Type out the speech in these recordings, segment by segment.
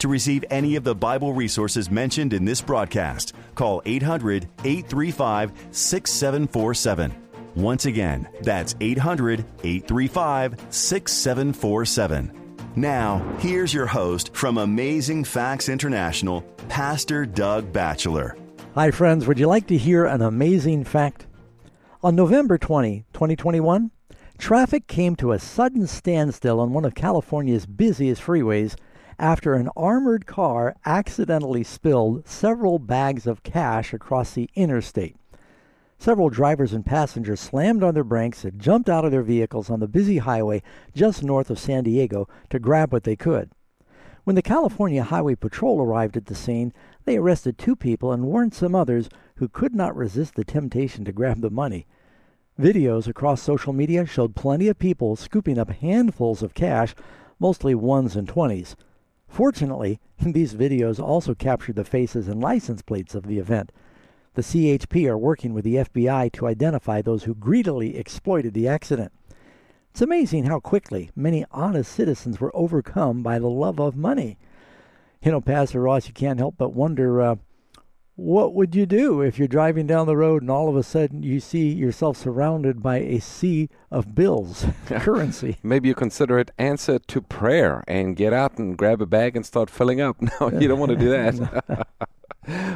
To receive any of the Bible resources mentioned in this broadcast, call 800 835 6747. Once again, that's 800 835 6747. Now, here's your host from Amazing Facts International, Pastor Doug Batchelor. Hi, friends. Would you like to hear an amazing fact? On November 20, 2021, traffic came to a sudden standstill on one of California's busiest freeways after an armored car accidentally spilled several bags of cash across the interstate. Several drivers and passengers slammed on their brakes and jumped out of their vehicles on the busy highway just north of San Diego to grab what they could. When the California Highway Patrol arrived at the scene, they arrested two people and warned some others who could not resist the temptation to grab the money. Videos across social media showed plenty of people scooping up handfuls of cash, mostly ones and twenties. Fortunately, these videos also captured the faces and license plates of the event. The CHP are working with the FBI to identify those who greedily exploited the accident. It's amazing how quickly many honest citizens were overcome by the love of money. You know, Pastor Ross, you can't help but wonder uh, what would you do if you're driving down the road and all of a sudden you see yourself surrounded by a sea of bills, currency? Maybe you consider it answer to prayer and get out and grab a bag and start filling up. No, you don't want to do that.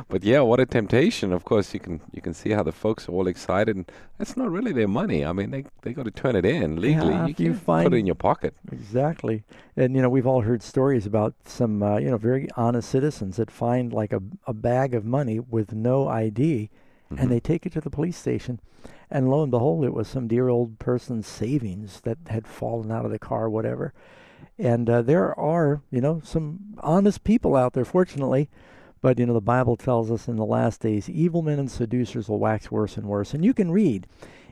but yeah, what a temptation! Of course, you can you can see how the folks are all excited, and that's not really their money. I mean, they they got to turn it in legally. Yeah, you if you can't find- put it in your pocket. Exactly. And, you know, we've all heard stories about some, uh, you know, very honest citizens that find like a, a bag of money with no ID Mm-hmm. and they take it to the police station. And lo and behold, it was some dear old person's savings that had fallen out of the car, whatever. And uh, there are, you know, some honest people out there, fortunately. But, you know, the Bible tells us in the last days, evil men and seducers will wax worse and worse. And you can read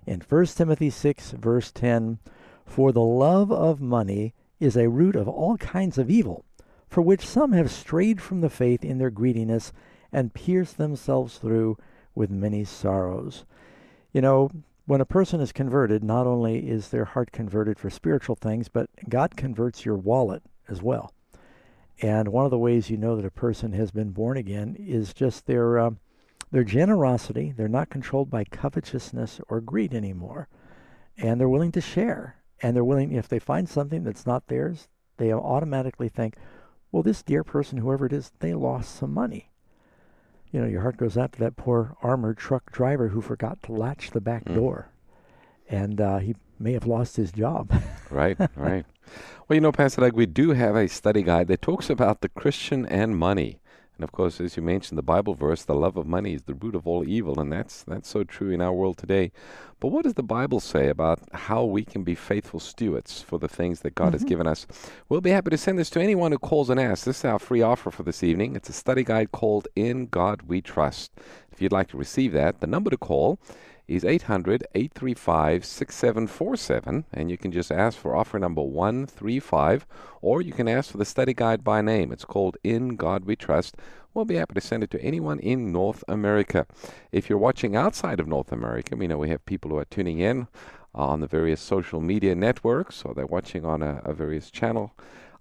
in 1 Timothy 6, verse 10 For the love of money is a root of all kinds of evil, for which some have strayed from the faith in their greediness and pierced themselves through with many sorrows. You know, when a person is converted, not only is their heart converted for spiritual things, but God converts your wallet as well. And one of the ways you know that a person has been born again is just their uh, their generosity. They're not controlled by covetousness or greed anymore, and they're willing to share. And they're willing, if they find something that's not theirs, they automatically think, "Well, this dear person, whoever it is, they lost some money." You know, your heart goes out to that poor armored truck driver who forgot to latch the back door, and uh, he may have lost his job. Right, right. Well, you know, Pastor Doug, we do have a study guide that talks about the Christian and money. And of course, as you mentioned, the Bible verse, the love of money is the root of all evil, and that's that's so true in our world today. But what does the Bible say about how we can be faithful stewards for the things that God has mm-hmm. given us? We'll be happy to send this to anyone who calls and asks. This is our free offer for this evening. It's a study guide called In God We Trust. If you'd like to receive that, the number to call is 800 835 6747, and you can just ask for offer number 135, or you can ask for the study guide by name. It's called In God We Trust. We'll be happy to send it to anyone in North America. If you're watching outside of North America, we know we have people who are tuning in on the various social media networks, or they're watching on a, a various channel.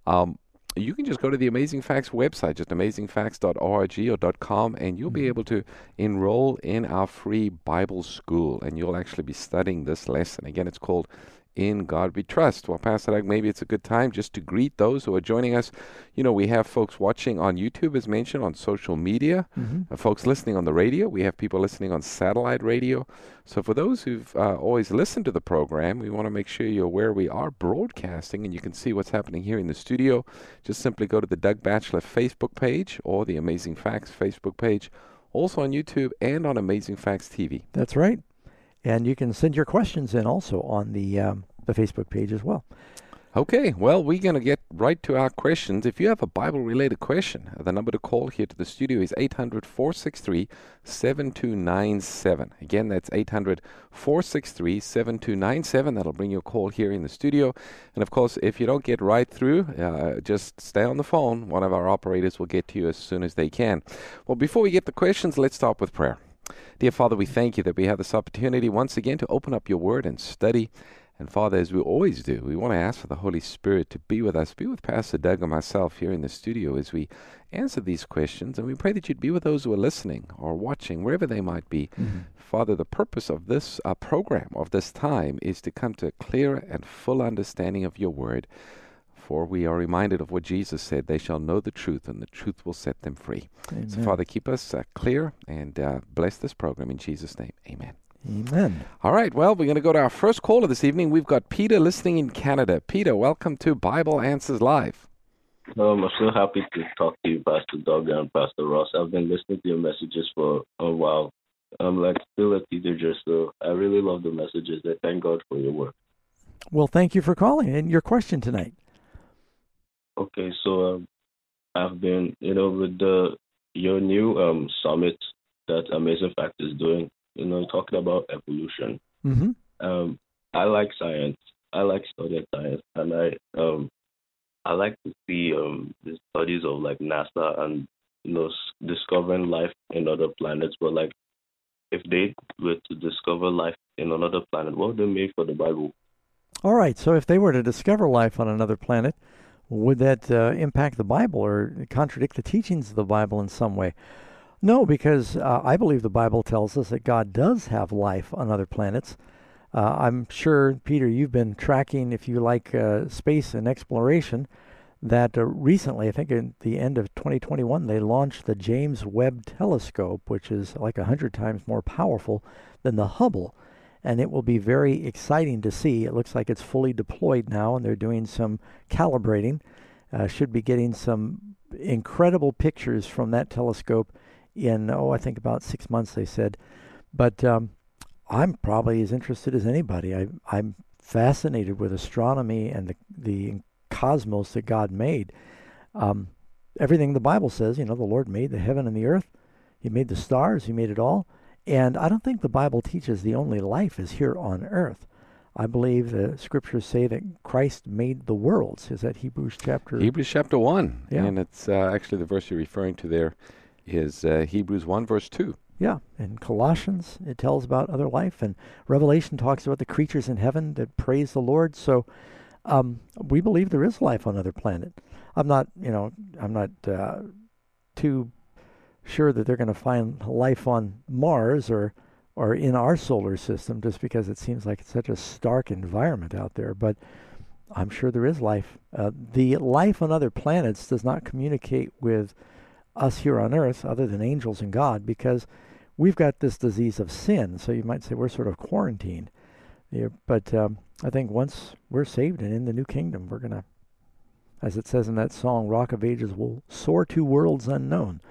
Um, you can just go to the Amazing Facts website, just amazingfacts.org or .com, and you'll be mm-hmm. able to enroll in our free Bible school, and you'll actually be studying this lesson. Again, it's called In God We Trust. Well, Pastor Doug, maybe it's a good time just to greet those who are joining us. You know, we have folks watching on YouTube, as mentioned, on social media, uh, folks listening on the radio. We have people listening on satellite radio. So, for those who've uh, always listened to the program, we want to make sure you're aware we are broadcasting and you can see what's happening here in the studio. Just simply go to the Doug Batchelor Facebook page or the Amazing Facts Facebook page, also on YouTube and on Amazing Facts TV. That's right. And you can send your questions in also on the um, the Facebook page as well. Okay, well, we're going to get right to our questions. If you have a Bible related question, the number to call here to the studio is 800 463 7297. Again, that's 800 463 7297. That'll bring you a call here in the studio. And of course, if you don't get right through, uh, just stay on the phone. One of our operators will get to you as soon as they can. Well, before we get the questions, let's start with prayer. Dear Father, we thank you that we have this opportunity once again to open up your word and study. And Father, as we always do, we want to ask for the Holy Spirit to be with us, be with Pastor Doug and myself here in the studio as we answer these questions. And we pray that you'd be with those who are listening or watching, wherever they might be. Mm-hmm. Father, the purpose of this uh, program, of this time, is to come to a clear and full understanding of your word. For we are reminded of what Jesus said they shall know the truth, and the truth will set them free. Amen. So, Father, keep us uh, clear and uh, bless this program in Jesus' name. Amen. Amen. All right. Well, we're going to go to our first caller this evening. We've got Peter listening in Canada. Peter, welcome to Bible Answers Live. Um, I'm so happy to talk to you, Pastor Doug and Pastor Ross. I've been listening to your messages for a while. I'm like still a teenager, so I really love the messages. I thank God for your work. Well, thank you for calling and your question tonight. Okay, so um, I've been, you know, with the your new um, summit that Amazing Fact is doing you know, talking about evolution. Mm-hmm. Um, I like science. I like studying science, and I um, I like to see um, the studies of like NASA and you know discovering life in other planets. But like, if they were to discover life in another planet, what would they make for the Bible? All right. So if they were to discover life on another planet, would that uh, impact the Bible or contradict the teachings of the Bible in some way? No, because uh, I believe the Bible tells us that God does have life on other planets. Uh, I'm sure, Peter, you've been tracking, if you like, uh, space and exploration. That uh, recently, I think at the end of 2021, they launched the James Webb Telescope, which is like a hundred times more powerful than the Hubble, and it will be very exciting to see. It looks like it's fully deployed now, and they're doing some calibrating. Uh, should be getting some incredible pictures from that telescope in oh I think about six months they said, but um, I'm probably as interested as anybody. I, I'm fascinated with astronomy and the the cosmos that God made. Um, everything the Bible says, you know, the Lord made the heaven and the earth. He made the stars. He made it all. And I don't think the Bible teaches the only life is here on earth. I believe the scriptures say that Christ made the worlds. Is that Hebrews chapter? Hebrews chapter one, yeah. and it's uh, actually the verse you're referring to there is uh, Hebrews 1, verse 2. Yeah, in Colossians it tells about other life, and Revelation talks about the creatures in heaven that praise the Lord. So um, we believe there is life on other planet. I'm not, you know, I'm not uh, too sure that they're going to find life on Mars or or in our solar system, just because it seems like it's such a stark environment out there. But I'm sure there is life. Uh, the life on other planets does not communicate with us here on earth other than angels and God because we've got this disease of sin. So you might say we're sort of quarantined. Yeah, but um, I think once we're saved and in the new kingdom, we're going to, as it says in that song, Rock of Ages will soar to worlds unknown.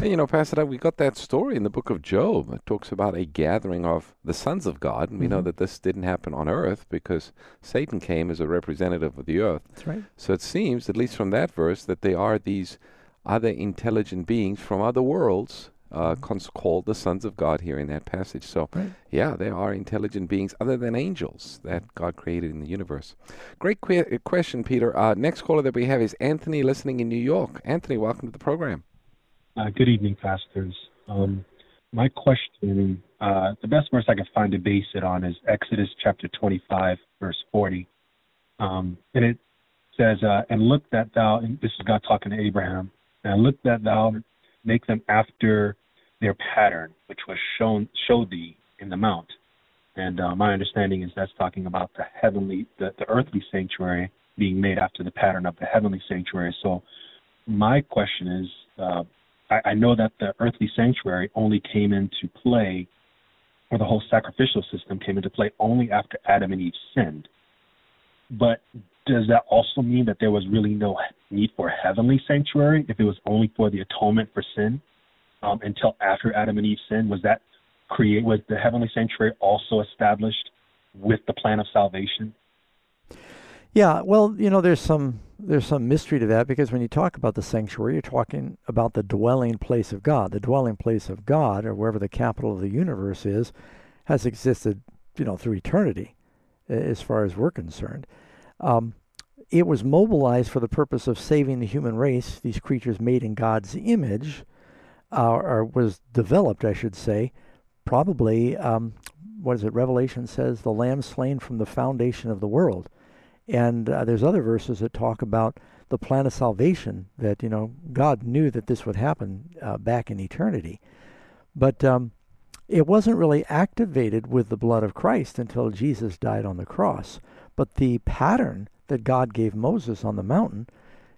Hey, you know, Pastor, we got that story in the book of Job. It talks about a gathering of the sons of God. And we mm-hmm. know that this didn't happen on earth because Satan came as a representative of the earth. That's right. So it seems, at least from that verse, that they are these other intelligent beings from other worlds uh, mm-hmm. called the sons of God here in that passage. So, right. yeah, there are intelligent beings other than angels that God created in the universe. Great que- question, Peter. Uh, next caller that we have is Anthony, listening in New York. Anthony, welcome to the program. Uh, good evening, pastors. Um, my question, uh, the best verse I can find to base it on is Exodus chapter 25, verse 40. Um, and it says, uh, And look that thou, and this is God talking to Abraham, and look that thou make them after their pattern, which was shown showed thee in the mount. And uh, my understanding is that's talking about the heavenly, the, the earthly sanctuary being made after the pattern of the heavenly sanctuary. So, my question is, uh, I, I know that the earthly sanctuary only came into play, or the whole sacrificial system came into play only after Adam and Eve sinned. But does that also mean that there was really no need for a heavenly sanctuary if it was only for the atonement for sin um, until after Adam and Eve sinned? Was that create was the heavenly sanctuary also established with the plan of salvation? Yeah, well, you know, there's some there's some mystery to that because when you talk about the sanctuary, you're talking about the dwelling place of God. The dwelling place of God, or wherever the capital of the universe is, has existed, you know, through eternity, as far as we're concerned. Um, it was mobilized for the purpose of saving the human race, these creatures made in God's image, uh, or was developed, I should say, probably, um, what is it, Revelation says, the lamb slain from the foundation of the world. And uh, there's other verses that talk about the plan of salvation that, you know, God knew that this would happen uh, back in eternity. But um, it wasn't really activated with the blood of Christ until Jesus died on the cross. But the pattern that God gave Moses on the mountain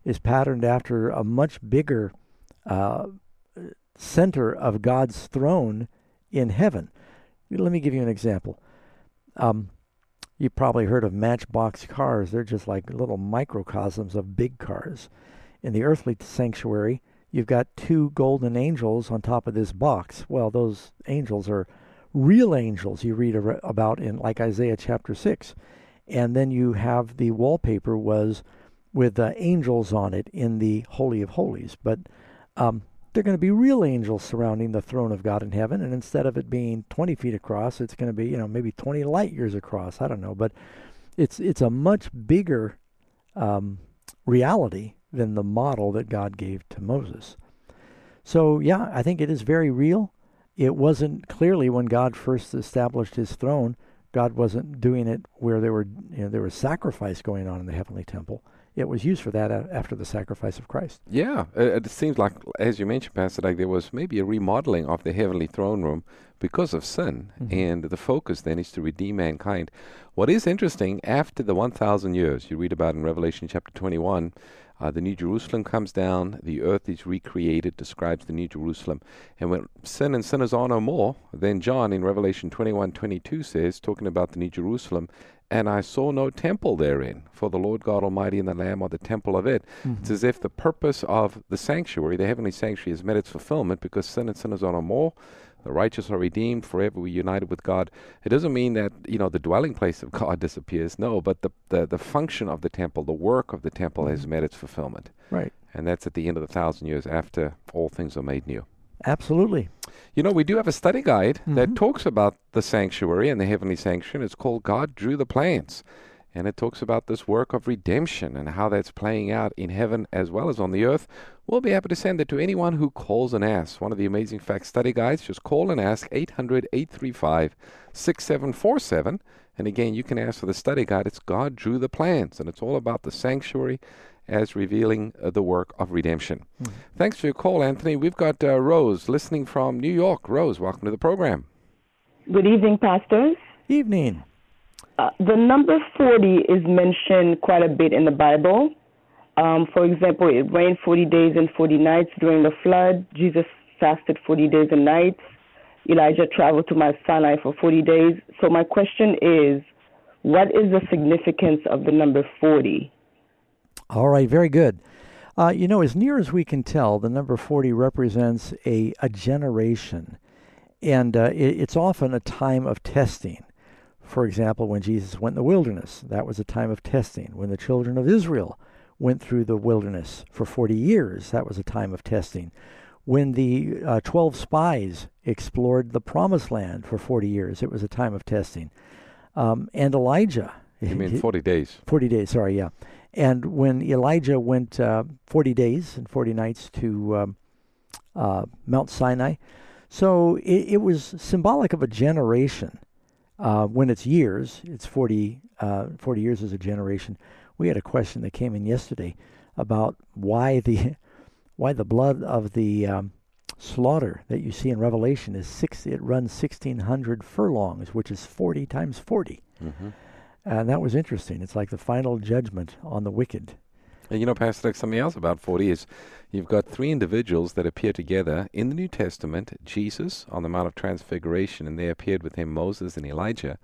is patterned after a much bigger uh, center of God's throne in heaven. Let me give you an example. Um, you probably heard of matchbox cars. They're just like little microcosms of big cars. In the earthly sanctuary, you've got two golden angels on top of this box. Well, those angels are real angels you read about in like Isaiah chapter 6. And then you have the wallpaper was with uh, angels on it in the Holy of Holies. But um, they're going to be real angels surrounding the throne of God in heaven. And instead of it being 20 feet across, it's going to be, you know, maybe 20 light years across. I don't know. But it's, it's a much bigger um, reality than the model that God gave to Moses. So, yeah, I think it is very real. It wasn't clearly when God first established his throne, God wasn't doing it where there were you know, there was sacrifice going on in the heavenly temple it was used for that after the sacrifice of Christ. Yeah, it, it seems like, as you mentioned, Pastor, like there was maybe a remodeling of the heavenly throne room because of sin, mm-hmm. and the focus then is to redeem mankind. What is interesting, after the 1,000 years, you read about in Revelation chapter 21, uh, the New Jerusalem comes down, the earth is recreated, describes the New Jerusalem. And when sin and sinners are no more, then John in Revelation 21 22 says, talking about the New Jerusalem, and I saw no temple therein, for the Lord God Almighty and the Lamb are the temple of it. Mm-hmm. It's as if the purpose of the sanctuary, the heavenly sanctuary, has met its fulfillment because sin and sinners are no more. The righteous are redeemed, forever we united with God. It doesn't mean that, you know, the dwelling place of God disappears. No, but the, the, the function of the temple, the work of the temple mm-hmm. has met its fulfillment. Right. And that's at the end of the thousand years after all things are made new. Absolutely. You know, we do have a study guide mm-hmm. that talks about the sanctuary and the heavenly sanctuary. It's called God Drew the Plans. And it talks about this work of redemption and how that's playing out in heaven as well as on the earth. We'll be happy to send it to anyone who calls and asks. One of the amazing fact study guides, just call and ask 800 835 6747. And again, you can ask for the study guide. It's God Drew the Plans, and it's all about the sanctuary as revealing uh, the work of redemption. Mm. Thanks for your call, Anthony. We've got uh, Rose listening from New York. Rose, welcome to the program. Good evening, pastors. Evening. Uh, the number 40 is mentioned quite a bit in the Bible. Um, for example, it rained 40 days and 40 nights during the flood. Jesus fasted 40 days and nights. Elijah traveled to Mount Sinai for 40 days. So, my question is what is the significance of the number 40? All right, very good. Uh, you know, as near as we can tell, the number 40 represents a, a generation, and uh, it, it's often a time of testing. For example, when Jesus went in the wilderness, that was a time of testing. When the children of Israel went through the wilderness for 40 years, that was a time of testing. When the uh, 12 spies explored the promised land for 40 years, it was a time of testing. Um, and Elijah. You mean 40 days? 40 days, sorry, yeah. And when Elijah went uh, 40 days and 40 nights to um, uh, Mount Sinai, so it, it, was symbolic of a generation. Uh, when it's years, it's 40, uh, 40 years is a generation. We had a question that came in yesterday about why the why the blood of the um, slaughter that you see in Revelation is six. It runs 1,600 furlongs, which is 40 times 40. Mm-hmm. And that was interesting. It's like the final judgment on the wicked. And you know, Pastor, something else about 40 is you've got three individuals that appear together in the New Testament Jesus on the Mount of Transfiguration, and they appeared with him Moses and Elijah.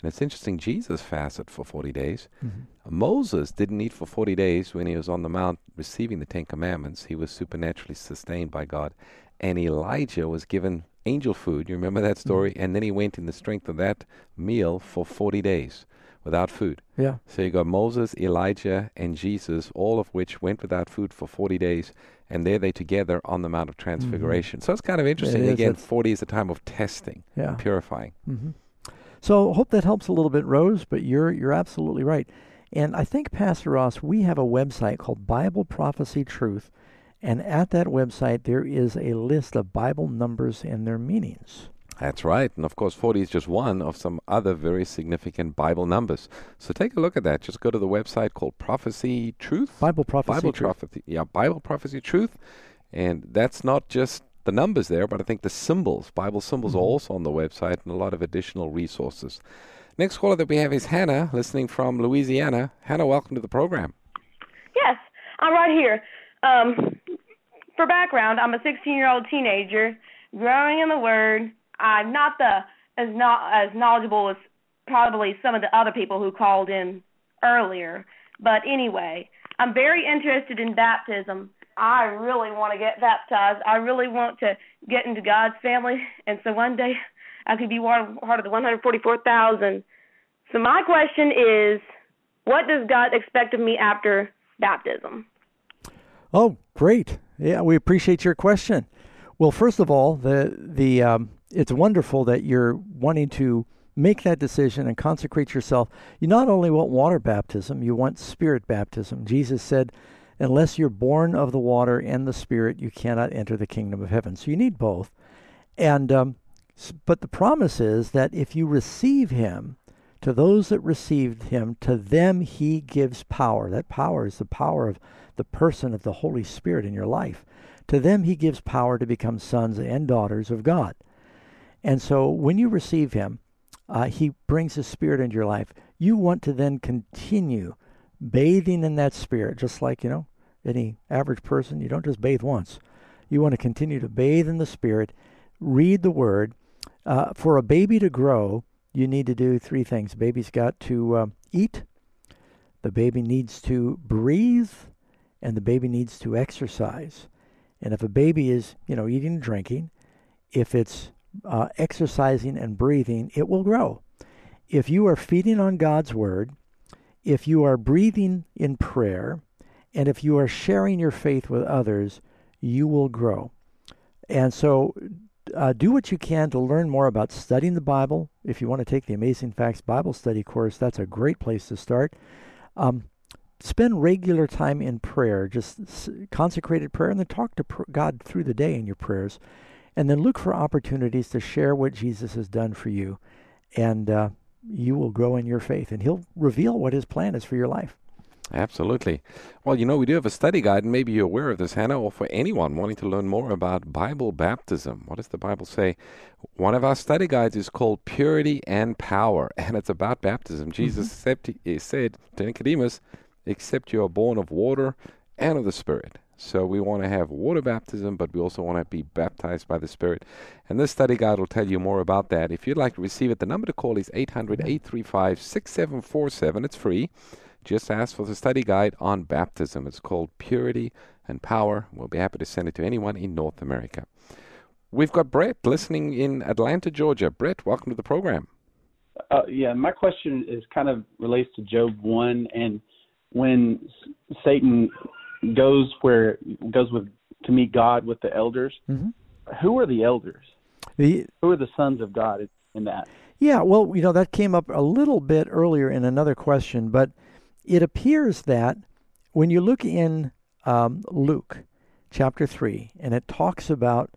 And it's interesting, Jesus fasted for 40 days. Mm-hmm. Moses didn't eat for 40 days when he was on the Mount receiving the Ten Commandments. He was supernaturally sustained by God. And Elijah was given angel food. You remember that story? Mm-hmm. And then he went in the strength of that meal for 40 days. Without food. Yeah. So you got Moses, Elijah, and Jesus, all of which went without food for 40 days, and there they together on the Mount of Transfiguration. So it's kind of interesting. is, Again, it's- 40 is a time of testing, Yeah. purifying. hmm So hope that helps a little bit, Rose. But you're you're absolutely right. And I think Pastor Ross, we have a website called Bible Prophecy Truth, and at that website there is a list of Bible numbers and their meanings. That's right. And of course, 40 is just one of some other very significant Bible numbers. So take a look at that. Just go to the website called Prophecy Truth. Bible Prophecy Bible Truth. prophecy, yeah, Bible prophecy truth, and that's not just the numbers there, but I think the symbols, Bible symbols, Mm-hmm. are also on the website, and a lot of additional resources. Next caller that we have is Hannah, listening from Louisiana. Hannah, welcome to the program. Yes, I'm right here. Um, for background, I'm a 16 year old teenager growing in the Word. I'm not the as not as knowledgeable as probably some of the other people who called in earlier. But anyway, I'm very interested in baptism. I really want to get baptized. I really want to get into God's family, and so one day I could be part of the 144,000. So my question is, what does God expect of me after baptism? Oh, great! Yeah, we appreciate your question. Well, first of all, the the um, it's wonderful that you're wanting to make that decision and consecrate yourself. You not only want water baptism, you want spirit baptism. Jesus said, "Unless you're born of the water and the spirit, you cannot enter the kingdom of heaven." So you need both. And um, but the promise is that if you receive Him, to those that received Him, to them He gives power. That power is the power of the person of the Holy Spirit in your life. To them he gives power to become sons and daughters of God. And so when you receive him, uh, he brings his spirit into your life. You want to then continue bathing in that spirit, just like, you know, any average person. You don't just bathe once. You want to continue to bathe in the spirit, read the word. Uh, for a baby to grow, you need to do three things. Baby's got to uh, eat, the baby needs to breathe, and the baby needs to exercise. And if a baby is, you know, eating and drinking, if it's uh, exercising and breathing, it will grow. If you are feeding on God's word, if you are breathing in prayer, and if you are sharing your faith with others, you will grow. And so, uh, do what you can to learn more about studying the Bible. If you want to take the Amazing Facts Bible Study course, that's a great place to start. Um, spend regular time in prayer, just consecrated prayer, and then talk to pr- God through the day in your prayers. And then look for opportunities to share what Jesus has done for you. And uh, you will grow in your faith, and He'll reveal what His plan is for your life. Absolutely. Well, you know, we do have a study guide, and maybe you're aware of this, Hannah, or for anyone wanting to learn more about Bible baptism. What does the Bible say? One of our study guides is called Purity and Power, and it's about baptism. Jesus said to- said to Nicodemus, Except you are born of water and of the Spirit. So we want to have water baptism, but we also want to be baptized by the Spirit. And this study guide will tell you more about that. If you'd like to receive it, the number to call is 800 835 6747. It's free. Just ask for the study guide on baptism. It's called Purity and Power. We'll be happy to send it to anyone in North America. We've got Brett listening in Atlanta, Georgia. Brett, welcome to the program. Uh, yeah, my question is kind of relates to Job one, and when Satan goes where goes with to meet God with the elders, Mhm. who are the elders? The, Who are the sons of God in- that? Yeah, well, you know, that came up a little bit earlier in another question, but it appears that when you look in um, Luke chapter 3, and it talks about,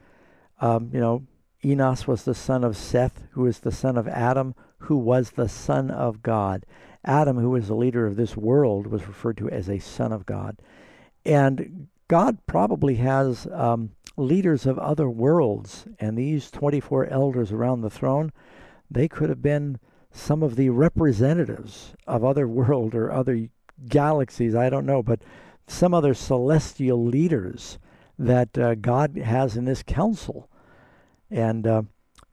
um, you know, Enos was the son of Seth, who is the son of Adam, who was the son of God. Adam, who was the leader of this world, was referred to as a son of God. And God probably has um, leaders of other worlds, and these 24 elders around the throne they could have been some of the representatives of other world or other galaxies i don't know but some other celestial leaders that uh, god has in this council. And uh,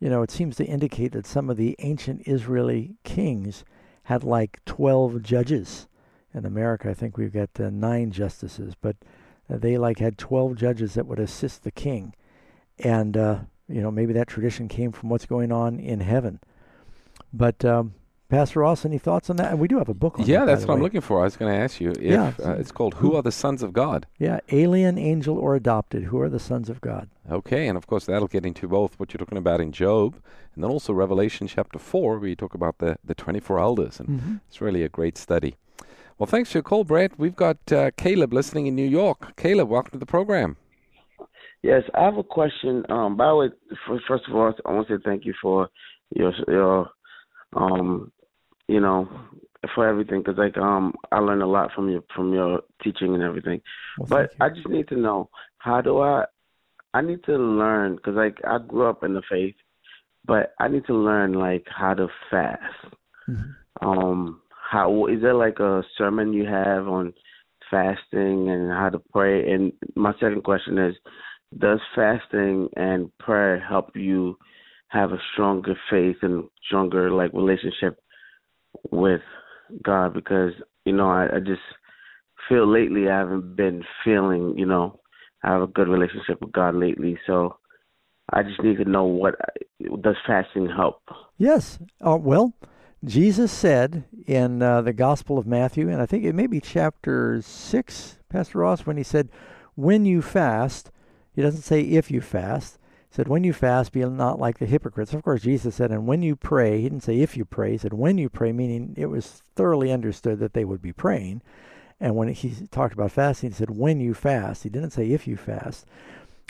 you know it seems to indicate that some of the ancient israeli kings had like 12 judges in america i think we've got uh, nine justices but uh, they like had 12 judges that would assist the king and uh, you know maybe that tradition came from what's going on in heaven but um, Pastor Ross, any thoughts on that? And we do have a book on yeah, that, that's what the I'm looking for. I was going to ask you if Yeah. uh, it's called "Who Are the Sons of God." Yeah, alien, angel, or adopted. Who are the sons of God? Okay, and of course that'll get into both what you're talking about in Job, and then also Revelation chapter four, where you talk about the the 24 elders, and Mm-hmm. it's really a great study. Well, thanks for your call, Brett. We've got uh, Caleb listening in New York. Caleb, welcome to the program. Yes, I have a question. Um, by the way, first of all, I want to say thank you for your your um, you know, for everything because like um, I learned a lot from your from your teaching and everything. Well, but. I just need to know how do I? I need to learn because like I grew up in the faith, but I need to learn like how to fast. Mhm. Um, how is there like a sermon you have on fasting and how to pray? And my second question is, does fasting and prayer help you have a stronger faith and stronger like relationship with God? Because you know, I, I just feel lately I haven't been feeling, you know, I have a good relationship with God lately. So I just need to know what does fasting help? Yes. Uh, well, Jesus said in uh, the Gospel of Matthew, and I think it may be chapter 6, Pastor Ross, when he said, When you fast, he doesn't say if you fast. He said, When you fast, be not like the hypocrites. Of course, Jesus said, And when you pray, he didn't say if you pray, he said, When you pray, meaning it was thoroughly understood that they would be praying. And when he talked about fasting, he said, When you fast. He didn't say if you fast.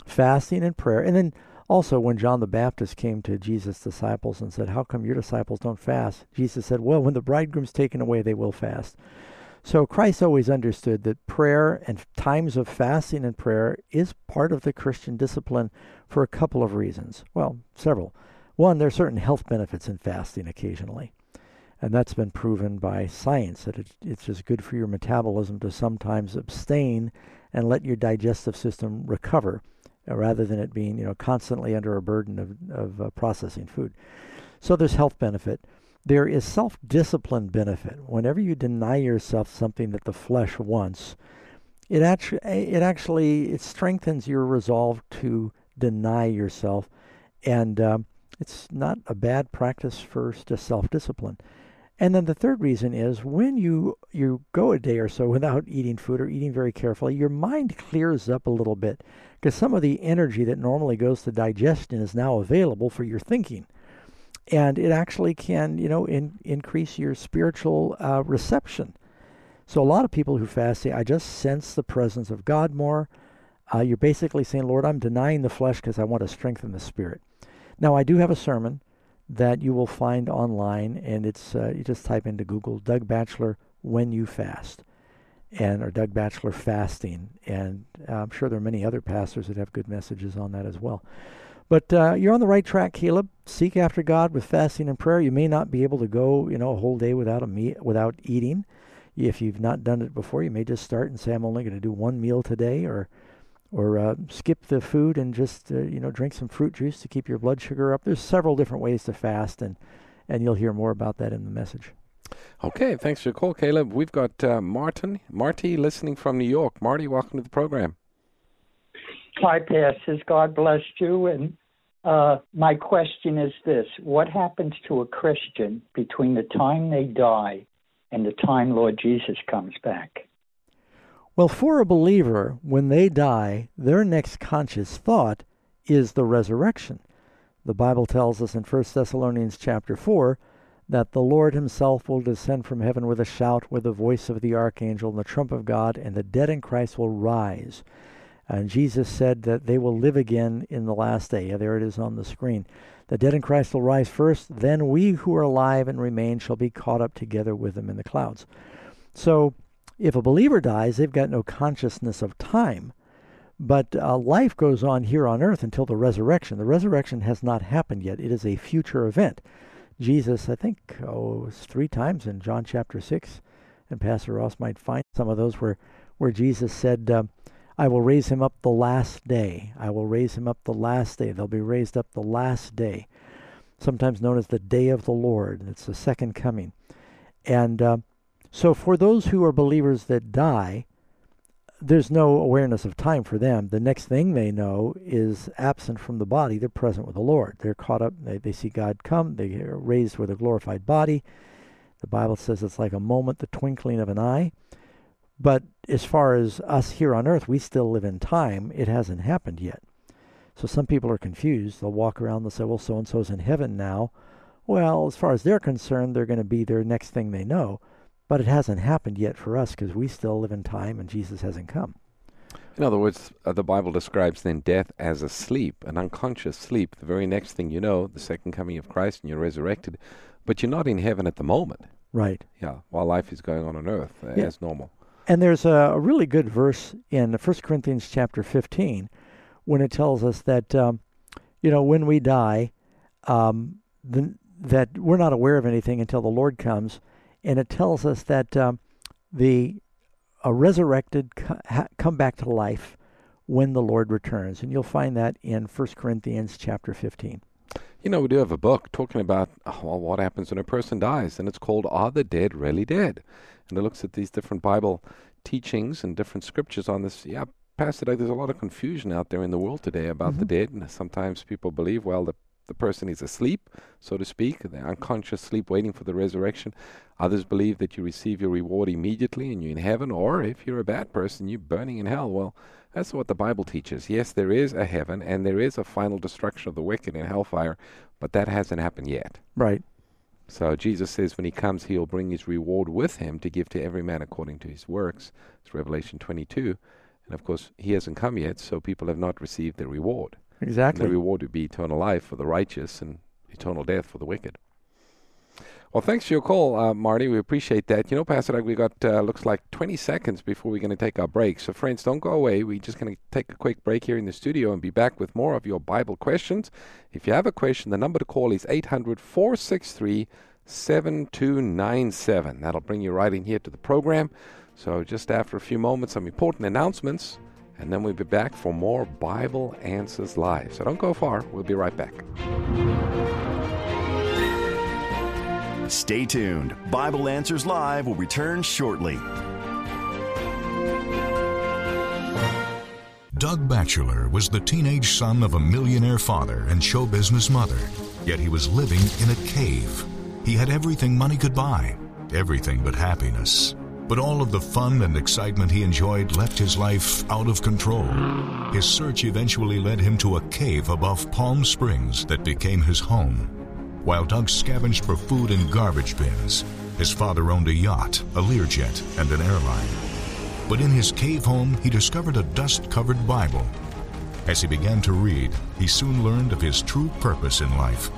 Fasting and prayer. And then also, when John the Baptist came to Jesus' disciples and said, How come your disciples don't fast? Jesus said, Well, when the bridegroom's taken away, they will fast. So Christ always understood that prayer and times of fasting and prayer is part of the Christian discipline for a couple of reasons. Well, several. One, there are certain health benefits in fasting occasionally. And that's been proven by science that it, it's just good for your metabolism to sometimes abstain and let your digestive system recover uh, rather than it being you know constantly under a burden of, of uh, processing food. So there's health benefit. There is self-discipline benefit. Whenever you deny yourself something that the flesh wants, it actually it actually it strengthens your resolve to deny yourself, and um, it's not a bad practice for just self-discipline. And then the third reason is when you you go a day or so without eating food or eating very carefully, your mind clears up a little bit because some of the energy that normally goes to digestion is now available for your thinking. And it actually can, you know, in, increase your spiritual uh, reception. So a lot of people who fast say, "I just sense the presence of God more." Uh, you're basically saying, "Lord, I'm denying the flesh because I want to strengthen the spirit." Now, I do have a sermon that you will find online, and it's uh, you just type into Google Doug Batchelor when you fast, and or Doug Batchelor fasting, and uh, I'm sure there are many other pastors that have good messages on that as well. But uh, you're on the right track, Caleb. Seek after God with fasting and prayer. You may not be able to go, you know, a whole day without a meat, without eating. If you've not done it before, you may just start and say, "I'm only going to do one meal today," or or uh, skip the food and just uh, you know drink some fruit juice to keep your blood sugar up. There's several different ways to fast, and and you'll hear more about that in the message. Okay, thanks for your call, Caleb. We've got uh, Martin, Marty, listening from New York. Marty, welcome to the program. Hi, pastors. God bless you. And uh, my question is this What happens to a Christian between the time they die and the time Lord Jesus comes back? Well, for a believer, when they die, their next conscious thought is the resurrection. The Bible tells us in 1 Thessalonians chapter 4 that the Lord himself will descend from heaven with a shout, with the voice of the archangel, and the trump of God, and the dead in Christ will rise. And Jesus said that they will live again in the last day. There it is on the screen. The dead in Christ will rise first, then we who are alive and remain shall be caught up together with them in the clouds. So, if a believer dies, they've got no consciousness of time. But uh, life goes on here on earth until the resurrection. The resurrection has not happened yet, it is a future event. Jesus, I think, oh, three times in John chapter 6, and Pastor Ross might find some of those where, where Jesus said, uh, I will raise him up the last day. I will raise him up the last day. They'll be raised up the last day, sometimes known as the day of the Lord. It's the second coming. And uh, so, for those who are believers that die, there's no awareness of time for them. The next thing they know is absent from the body. They're present with the Lord. They're caught up. They, they see God come. They are raised with a glorified body. The Bible says it's like a moment, the twinkling of an eye. But as far as us here on earth, we still live in time. It hasn't happened yet. So some people are confused. They'll walk around and say, well, so and so's in heaven now. Well, as far as they're concerned, they're going to be there next thing they know. But it hasn't happened yet for us because we still live in time and Jesus hasn't come. In other words, uh, the Bible describes then death as a sleep, an unconscious sleep. The very next thing you know, the second coming of Christ, and you're resurrected, but you're not in heaven at the moment. Right. Yeah, while life is going on on earth uh, yeah. as normal. And there's a, a, really good verse in 1 Corinthians chapter 15 when it tells us that, um, you know, when we die, um, the, that we're not aware of anything until the Lord comes. And it tells us that um, the a resurrected come back to life when the Lord returns. And you'll find that in 1 Corinthians chapter 15. You know, we do have a book talking about oh, well, what happens when a person dies, and it's called Are the Dead Really Dead? And it looks at these different Bible teachings and different scriptures on this. Yeah, Pastor Doug, there's a lot of confusion out there in the world today about mm-hmm. the dead. And sometimes people believe, well, the the person is asleep, so to speak, the unconscious sleep waiting for the resurrection. Others believe that you receive your reward immediately and you're in heaven, or if you're a bad person, you're burning in hell. Well, that's what the Bible teaches. Yes, there is a heaven and there is a final destruction of the wicked in hellfire, but that hasn't happened yet. Right. So Jesus says when he comes, he'll bring his reward with him to give to every man according to his works. It's Revelation 22. And of course, he hasn't come yet, so people have not received their reward. Exactly. The reward would be eternal life for the righteous and eternal death for the wicked. Well, thanks for your call, uh, Marty. We appreciate that. You know, Pastor Doug, we got uh, looks like 20 seconds before we're going to take our break. So, friends, don't go away. We're just going to take a quick break here in the studio and be back with more of your Bible questions. If you have a question, the number to call is 800 463 7297. That'll bring you right in here to the program. So, just after a few moments, some important announcements and then we'll be back for more Bible Answers Live. So don't go far. We'll be right back. Stay tuned. Bible Answers Live will return shortly. Doug Batchelor was the teenage son of a millionaire father and show business mother, yet he was living in a cave. He had everything money could buy, everything but happiness. But all of the fun and excitement he enjoyed left his life out of control. His search eventually led him to a cave above Palm Springs that became his home. While Doug scavenged for food in garbage bins, his father owned a yacht, a Learjet, and an airline. But in his cave home, he discovered a dust covered Bible. As he began to read, he soon learned of his true purpose in life.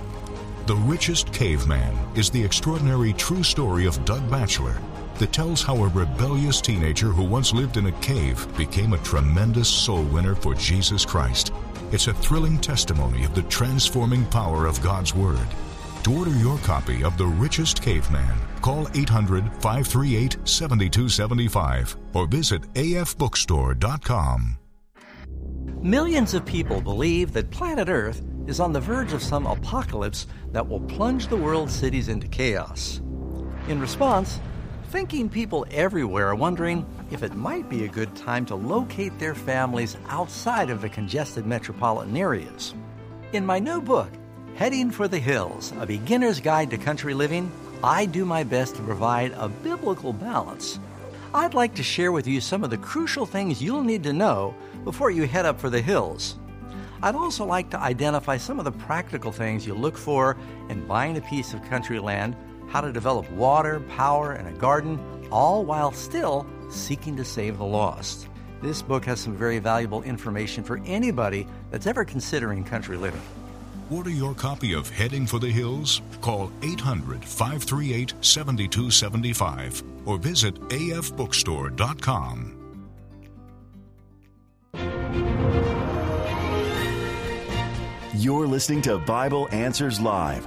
The Richest Caveman is the extraordinary true story of Doug Batchelor that tells how a rebellious teenager who once lived in a cave became a tremendous soul winner for Jesus Christ. It's a thrilling testimony of the transforming power of God's Word. To order your copy of The Richest Caveman, call 800 538 7275 or visit afbookstore.com. Millions of people believe that planet Earth is on the verge of some apocalypse that will plunge the world's cities into chaos. In response, thinking people everywhere are wondering if it might be a good time to locate their families outside of the congested metropolitan areas. In my new book, Heading for the Hills A Beginner's Guide to Country Living, I do my best to provide a biblical balance. I'd like to share with you some of the crucial things you'll need to know before you head up for the hills. I'd also like to identify some of the practical things you look for in buying a piece of country land how to develop water, power, and a garden, all while still seeking to save the lost. This book has some very valuable information for anybody that's ever considering country living. Order your copy of Heading for the Hills. Call 800 538 7275 or visit afbookstore.com. You're listening to Bible Answers Live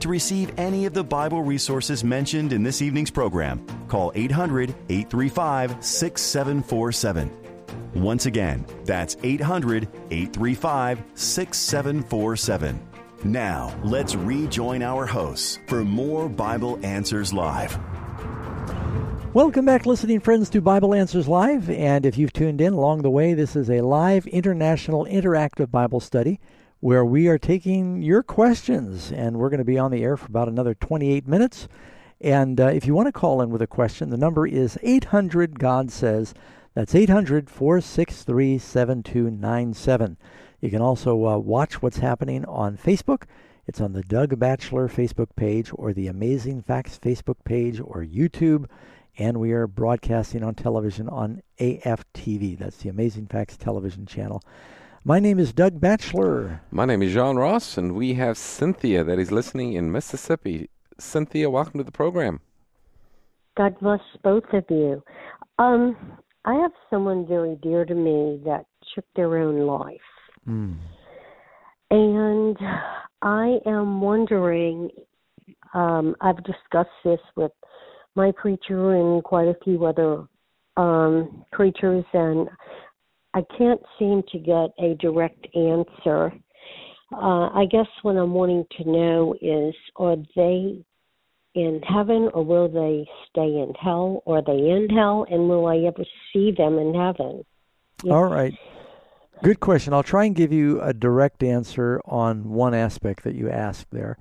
To receive any of the Bible resources mentioned in this evening's program, call 800 835 6747. Once again, that's 800 835 6747. Now, let's rejoin our hosts for more Bible Answers Live. Welcome back, listening friends, to Bible Answers Live. And if you've tuned in along the way, this is a live international interactive Bible study where we are taking your questions. And we're going to be on the air for about another 28 minutes. And uh, if you want to call in with a question, the number is 800 God Says. That's 800 463 7297. You can also uh, watch what's happening on Facebook. It's on the Doug Batchelor Facebook page or the Amazing Facts Facebook page or YouTube. And we are broadcasting on television on AFTV. That's the Amazing Facts television channel. My name is Doug Batchelor. My name is John Ross, and we have Cynthia that is listening in Mississippi. Cynthia, welcome to the program. God bless both of you. Um, I have someone very dear to me that took their own life. Mm. And I am wondering, um, I've discussed this with my preacher and quite a few other um, preachers, and I can't seem to get a direct answer. Uh, I guess what I'm wanting to know is are they in heaven or will they stay in hell? Or are they in hell and will I ever see them in heaven? All right. Good question. I'll try and give you a direct answer on one aspect that you asked there.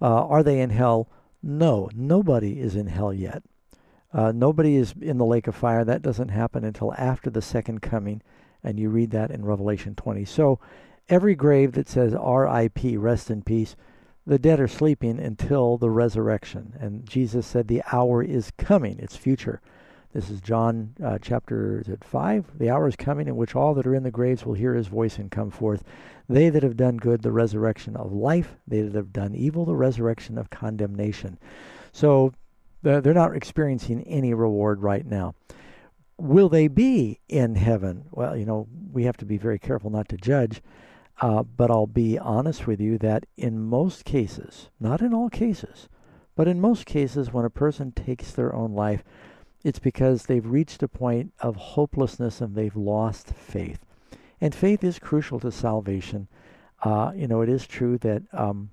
Uh, are they in hell? No, nobody is in hell yet. Uh, nobody is in the lake of fire. That doesn't happen until after the second coming, and you read that in Revelation 20. So every grave that says R.I.P., rest in peace, the dead are sleeping until the resurrection. And Jesus said the hour is coming, it's future. This is John uh, chapter is it five? The hour is coming in which all that are in the graves will hear his voice and come forth. They that have done good, the resurrection of life. They that have done evil, the resurrection of condemnation. So they're not experiencing any reward right now. Will they be in heaven? Well, you know, we have to be very careful not to judge. Uh, but I'll be honest with you that in most cases, not in all cases, but in most cases, when a person takes their own life, it's because they've reached a point of hopelessness and they've lost faith. And faith is crucial to salvation. Uh, you know, it is true that um,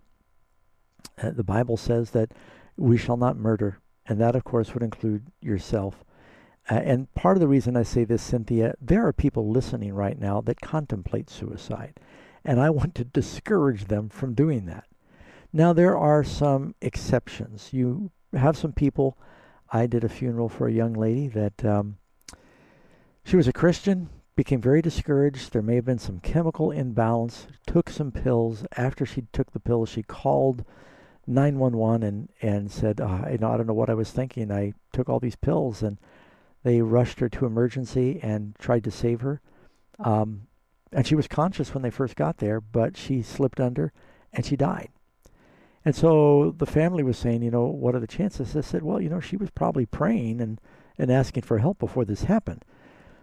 uh, the Bible says that we shall not murder, and that, of course, would include yourself. Uh, and part of the reason I say this, Cynthia, there are people listening right now that contemplate suicide, and I want to discourage them from doing that. Now, there are some exceptions. You have some people I did a funeral for a young lady that um, she was a Christian, became very discouraged. There may have been some chemical imbalance, took some pills. After she took the pills, she called 911 and, and said, oh, I don't know what I was thinking. I took all these pills and they rushed her to emergency and tried to save her. Um, and she was conscious when they first got there, but she slipped under and she died. And so the family was saying, you know, what are the chances? I said, well, you know, she was probably praying and, and asking for help before this happened.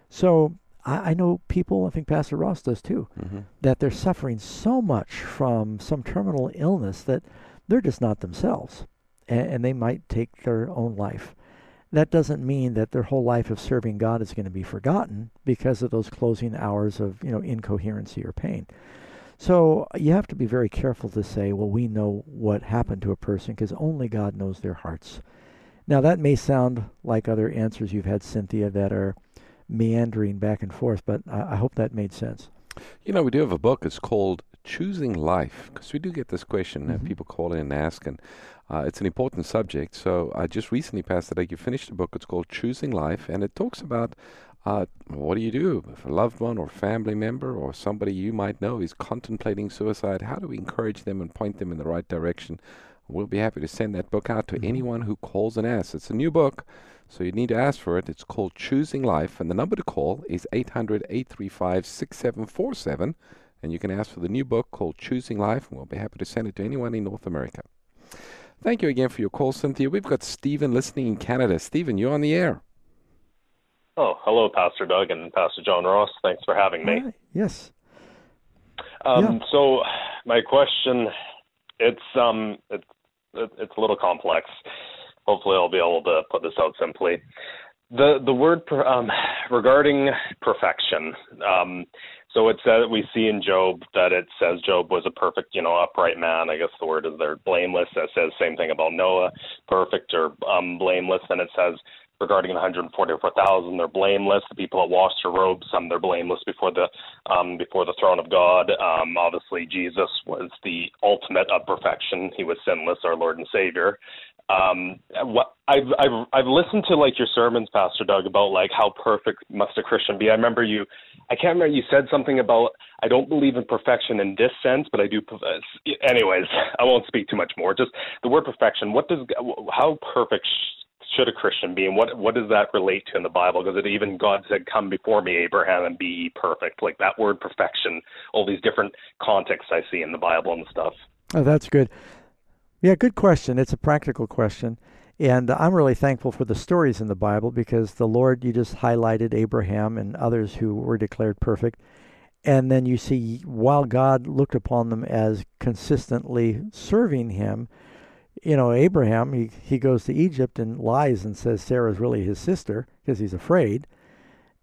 So I, I know people, I think Pastor Ross does too, mm-hmm. that they're suffering so much from some terminal illness that they're just not themselves and, and they might take their own life. That doesn't mean that their whole life of serving God is going to be forgotten because of those closing hours of, you know, incoherency or pain. So you have to be very careful to say, well, we know what happened to a person because only God knows their hearts. Now, that may sound like other answers you've had, Cynthia, that are meandering back and forth, but I, I hope that made sense. You know, we do have a book. It's called Choosing Life, because we do get this question, mm-hmm. and people call in and ask, and uh, it's an important subject. So I just recently passed it. Like you finished a book. It's called Choosing Life, and it talks about uh, what do you do if a loved one or family member or somebody you might know is contemplating suicide? How do we encourage them and point them in the right direction? We'll be happy to send that book out to mm-hmm. anyone who calls and asks. It's a new book, so you need to ask for it. It's called Choosing Life, and the number to call is 800 835 6747. And you can ask for the new book called Choosing Life, and we'll be happy to send it to anyone in North America. Thank you again for your call, Cynthia. We've got Stephen listening in Canada. Stephen, you're on the air. Oh, hello, Pastor Doug and Pastor John Ross. Thanks for having me. Hi. Yes. Um, yeah. So, my question it's um it's it's a little complex. Hopefully, I'll be able to put this out simply. The the word um, regarding perfection. Um, so it says we see in Job that it says Job was a perfect, you know, upright man. I guess the word is there, blameless. That says same thing about Noah, perfect or um, blameless. And it says regarding the 144,000, they're blameless. The people that washed their robes, um, they're blameless before the um, before the throne of God. Um, obviously, Jesus was the ultimate of perfection. He was sinless, our Lord and Savior. Um, what I've I've I've listened to like your sermons, Pastor Doug, about like how perfect must a Christian be. I remember you, I can't remember you said something about I don't believe in perfection in this sense, but I do. Anyways, I won't speak too much more. Just the word perfection. What does how perfect should a Christian be, and what what does that relate to in the Bible? Because it even God said, "Come before me, Abraham, and be perfect." Like that word perfection, all these different contexts I see in the Bible and stuff. Oh, that's good. Yeah, good question. It's a practical question. And I'm really thankful for the stories in the Bible because the Lord, you just highlighted Abraham and others who were declared perfect. And then you see, while God looked upon them as consistently serving him, you know, Abraham, he, he goes to Egypt and lies and says Sarah's really his sister because he's afraid.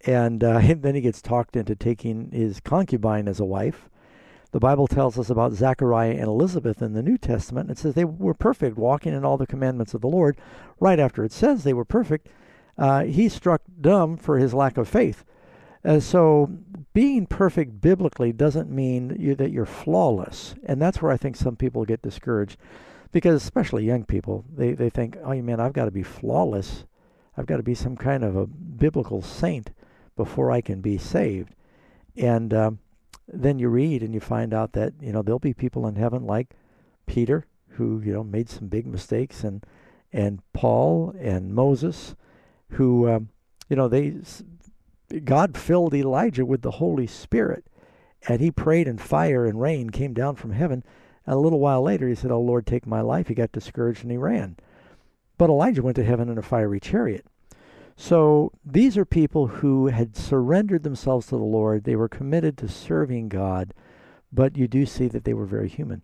And uh, then he gets talked into taking his concubine as a wife. The Bible tells us about Zechariah and Elizabeth in the New Testament. It says they were perfect, walking in all the commandments of the Lord. Right after it says they were perfect, uh, he struck dumb for his lack of faith. Uh, so being perfect biblically doesn't mean you, that you're flawless. And that's where I think some people get discouraged because especially young people, they, they think, oh you man, I've got to be flawless. I've got to be some kind of a biblical saint before I can be saved. And um, then you read and you find out that you know there'll be people in heaven like Peter, who you know made some big mistakes, and and Paul and Moses, who um, you know they God filled Elijah with the Holy Spirit, and he prayed, and fire and rain came down from heaven and a little while later, he said, Oh Lord, take my life. He got discouraged and he ran. But Elijah went to heaven in a fiery chariot. So these are people who had surrendered themselves to the Lord. They were committed to serving God, but you do see that they were very human.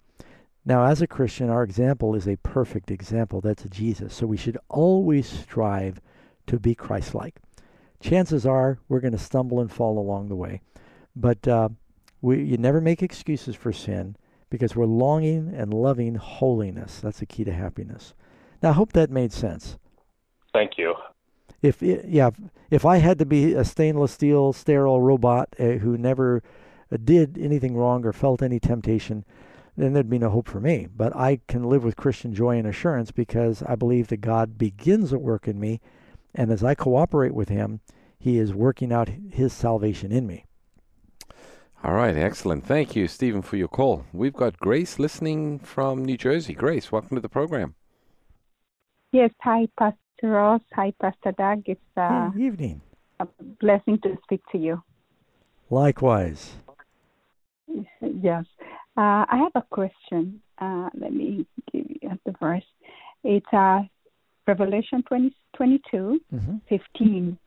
Now, as a Christian, our example is a perfect example. That's Jesus. So we should always strive to be Christ like. Chances are we're going to stumble and fall along the way, but uh, we, you never make excuses for sin because we're longing and loving holiness. That's the key to happiness. Now, I hope that made sense. Thank you. If it, yeah, if I had to be a stainless steel sterile robot uh, who never uh, did anything wrong or felt any temptation, then there'd be no hope for me. But I can live with Christian joy and assurance because I believe that God begins a work in me, and as I cooperate with Him, He is working out His salvation in me. All right, excellent. Thank you, Stephen, for your call. We've got Grace listening from New Jersey. Grace, welcome to the program. Yes, hi, Pastor Ross. Hi, Pastor Doug. It's uh, Good evening. a blessing to speak to you. Likewise. Yes. Uh, I have a question. Uh, let me give you the verse. It's uh, Revelation 20, 22, mm-hmm. 15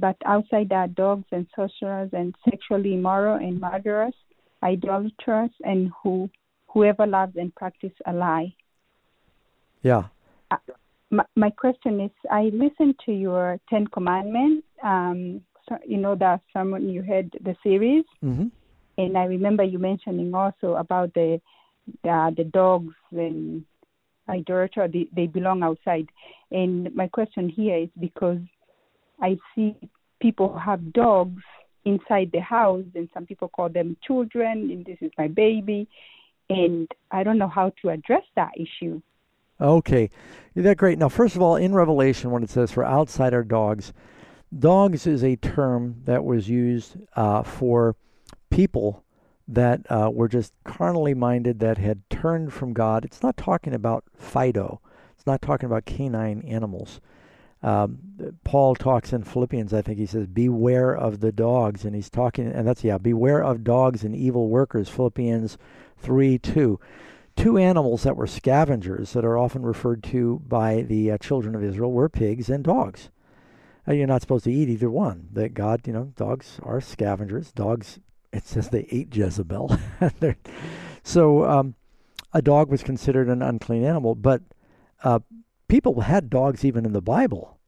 but outside are dogs and sorcerers and sexually immoral and murderers, idolaters, and who whoever loves and practices a lie. Yeah. Uh, my, my question is, I listened to your Ten Commandments. Um, so, you know the sermon you had the series, mm-hmm. and I remember you mentioning also about the the, the dogs and idolater. They, they belong outside. And my question here is because I see people have dogs inside the house, and some people call them children, and this is my baby. And I don't know how to address that issue. Okay, that's great. Now, first of all, in Revelation, when it says for outside outsider dogs, dogs is a term that was used uh, for people that uh, were just carnally minded that had turned from God. It's not talking about Fido. It's not talking about canine animals. Um, Paul talks in Philippians, I think he says, beware of the dogs. And he's talking, and that's, yeah, beware of dogs and evil workers, Philippians 3 2. Two animals that were scavengers that are often referred to by the uh, children of Israel were pigs and dogs. Uh, you're not supposed to eat either one. That God, you know, dogs are scavengers. Dogs, it says they ate Jezebel. so, um, a dog was considered an unclean animal, but uh, people had dogs even in the Bible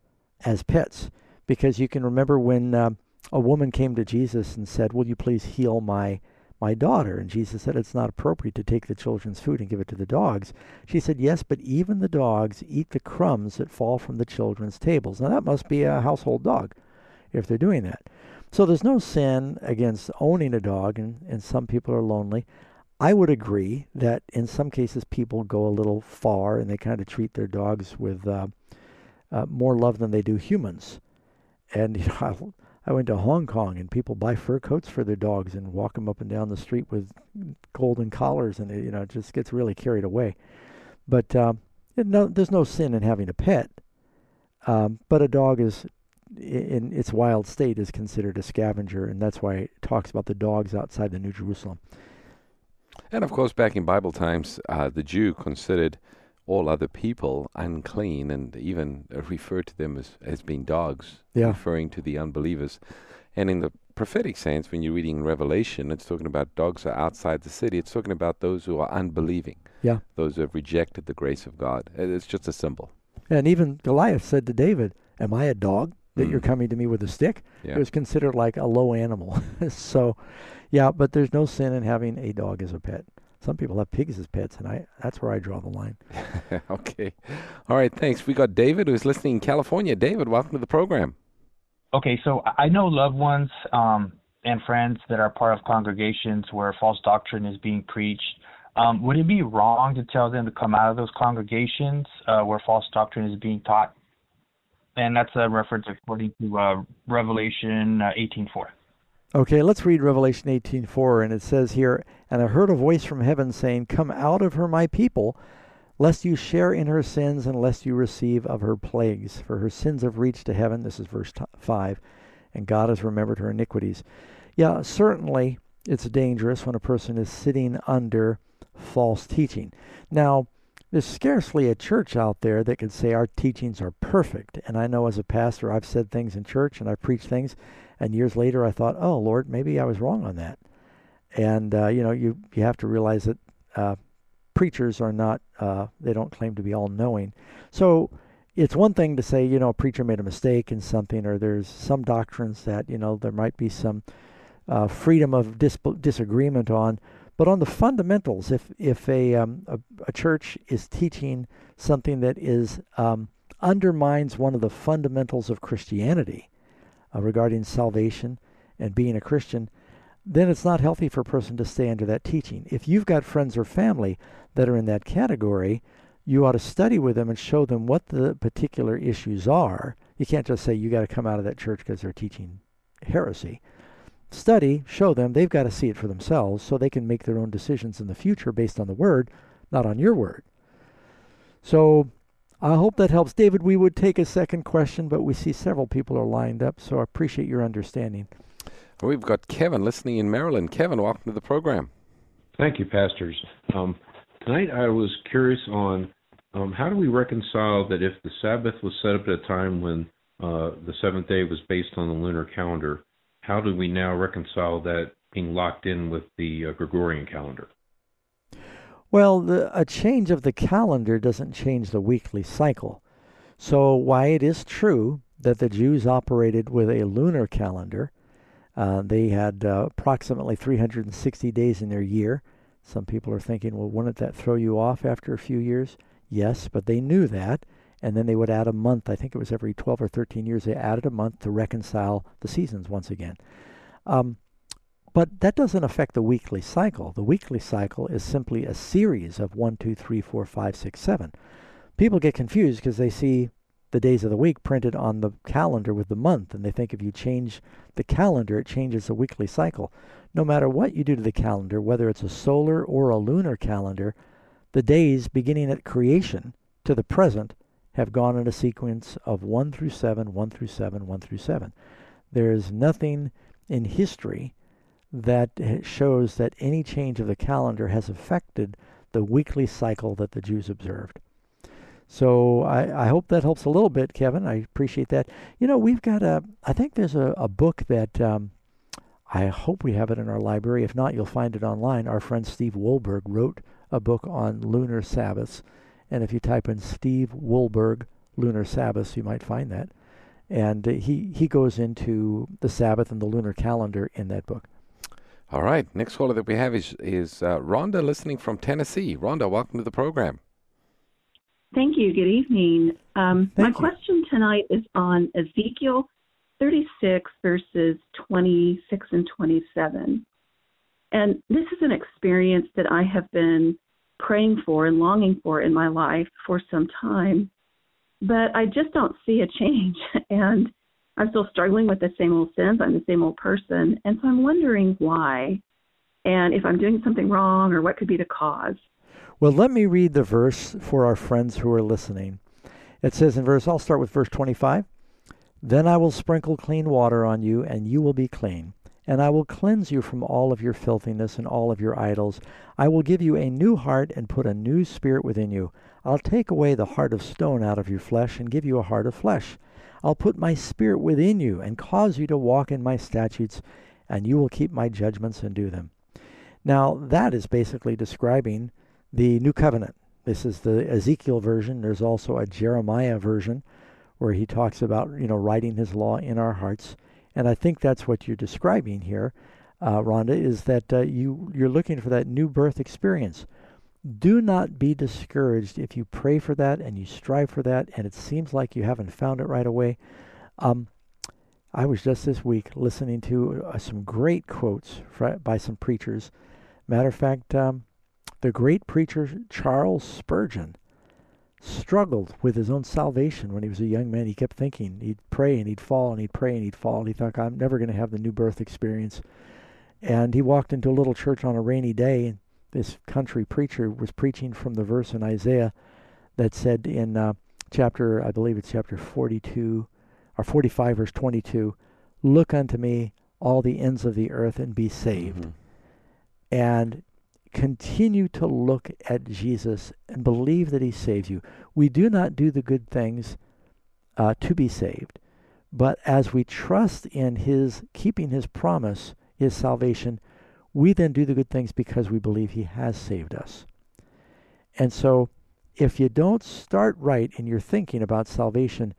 as pets because you can remember when uh, a woman came to Jesus and said, "Will you please heal my my daughter?" And Jesus said, "It's not appropriate to take the children's food and give it to the dogs." She said, "Yes, but even the dogs eat the crumbs that fall from the children's tables." Now that must be a household dog if they're doing that. So there's no sin against owning a dog, and, and some people are lonely. I would agree that in some cases people go a little far and they kind of treat their dogs with uh, uh, more love than they do humans. And you know, I, I went to Hong Kong and people buy fur coats for their dogs and walk them up and down the street with golden collars, and it, you know, it just gets really carried away. But um, no, there's no sin in having a pet. Um, but a dog is, in its wild state, is considered a scavenger, and that's why it talks about the dogs outside the New Jerusalem. And of course, back in Bible times, uh, the Jew considered all other people unclean and even referred to them as, as being dogs, Yeah. referring to the unbelievers. And in the prophetic sense, when you're reading Revelation, it's talking about dogs are outside the city. It's talking about those who are unbelieving, Yeah. those who have rejected the grace of God. It's just a symbol. And even Goliath said to David, Am I a dog that you're coming to me with a stick? Yeah. It was considered like a low animal. so, yeah, but there's no sin in having a dog as a pet. Some people have pigs as pets, and I that's where I draw the line. okay. All right. Thanks. We got David who's listening in California. David, welcome to the program. Okay, so I know loved ones um, and friends that are part of congregations where false doctrine is being preached. Um, would it be wrong to tell them to come out of those congregations uh, where false doctrine is being taught? And that's a reference according to uh, Revelation uh, 18:4. Okay, let's read Revelation 18:4 and it says here, "And I heard a voice from heaven saying, Come out of her, my people, lest you share in her sins and lest you receive of her plagues, for her sins have reached to heaven." This is verse t- 5, and God has remembered her iniquities. Yeah, certainly it's dangerous when a person is sitting under false teaching. Now, there's scarcely a church out there that could say our teachings are perfect. And I know as a pastor, I've said things in church and I preached things, and years later I thought, oh Lord, maybe I was wrong on that. And uh, you know, you you have to realize that uh, preachers are not uh, they don't claim to be all knowing. So it's one thing to say, you know, a preacher made a mistake in something, or there's some doctrines that you know there might be some uh, freedom of dis- disagreement on. But on the fundamentals, if if a, um, a a church is teaching something that is um, undermines one of the fundamentals of Christianity uh, regarding salvation and being a Christian, then it's not healthy for a person to stay under that teaching. If you've got friends or family that are in that category, you ought to study with them and show them what the particular issues are. You can't just say you got to come out of that church because they're teaching heresy study, show them they've got to see it for themselves so they can make their own decisions in the future based on the word, not on your word. So I hope that helps. David, we would take a second question, but we see several people are lined up, so I appreciate your understanding. We've got Kevin listening in Maryland. Kevin, welcome to the program. Thank you, pastors. Um, tonight I was curious on um, how do we reconcile that if the Sabbath was set up at a time when uh, the seventh day was based on the lunar calendar, how do we now reconcile that being locked in with the uh, Gregorian calendar? Well, the, a change of the calendar doesn't change the weekly cycle. So, why it is true that the Jews operated with a lunar calendar, uh, they had uh, approximately 360 days in their year. Some people are thinking, well, wouldn't that throw you off after a few years? Yes, but they knew that. And then they would add a month. I think it was every 12 or 13 years, they added a month to reconcile the seasons once again. Um, but that doesn't affect the weekly cycle. The weekly cycle is simply a series of one, two, three, four, five, six, seven. People get confused because they see the days of the week printed on the calendar with the month, and they think if you change the calendar, it changes the weekly cycle. No matter what you do to the calendar, whether it's a solar or a lunar calendar, the days beginning at creation to the present have gone in a sequence of 1 through 7, 1 through 7, 1 through 7. There is nothing in history that shows that any change of the calendar has affected the weekly cycle that the Jews observed. So I, I hope that helps a little bit, Kevin. I appreciate that. You know, we've got a, I think there's a, a book that um, I hope we have it in our library. If not, you'll find it online. Our friend Steve Wohlberg wrote a book on lunar Sabbaths. And if you type in Steve Wohlberg lunar Sabbaths, you might find that. And uh, he, he goes into the Sabbath and the lunar calendar in that book. All right. Next caller that we have is, is uh, Rhonda listening from Tennessee. Rhonda, welcome to the program. Thank you. Good evening. Um, my you. question tonight is on Ezekiel 36, verses 26 and 27. And this is an experience that I have been praying for and longing for in my life for some time, but I just don't see a change. And I'm still struggling with the same old sins. I'm the same old person. And so I'm wondering why and if I'm doing something wrong or what could be the cause. Well, let me read the verse for our friends who are listening. It says in verse, I'll start with verse 25. Then I will sprinkle clean water on you, and you will be clean. And I will cleanse you from all of your filthiness and all of your idols. I will give you a new heart and put a new spirit within you. I'll take away the heart of stone out of your flesh and give you a heart of flesh. I'll put my spirit within you and cause you to walk in my statutes, and you will keep my judgments and do them. Now, that is basically describing the new covenant. This is the Ezekiel version. There's also a Jeremiah version where he talks about, you know, writing his law in our hearts. And I think that's what you're describing here, uh, Rhonda, is that uh, you, you're looking for that new birth experience. Do not be discouraged if you pray for that and you strive for that and it seems like you haven't found it right away. Um, I was just this week listening to uh, some great quotes by some preachers. Matter of fact, um, the great preacher Charles Spurgeon struggled with his own salvation when he was a young man. He kept thinking he'd pray and he'd fall and he'd pray and he'd fall. And he thought, I'm never going to have the new birth experience. And he walked into a little church on a rainy day, and this country preacher was preaching from the verse in Isaiah that said in uh, chapter, I believe it's chapter 42 or 45, verse 22, Look unto me, all the ends of the earth, and be saved. Mm-hmm. And continue to look at Jesus and believe that he saves you. We do not do the good things uh, to be saved, but as we trust in his keeping his promise, his salvation, we then do the good things because we believe he has saved us. And so, if you don't start right in your thinking about salvation,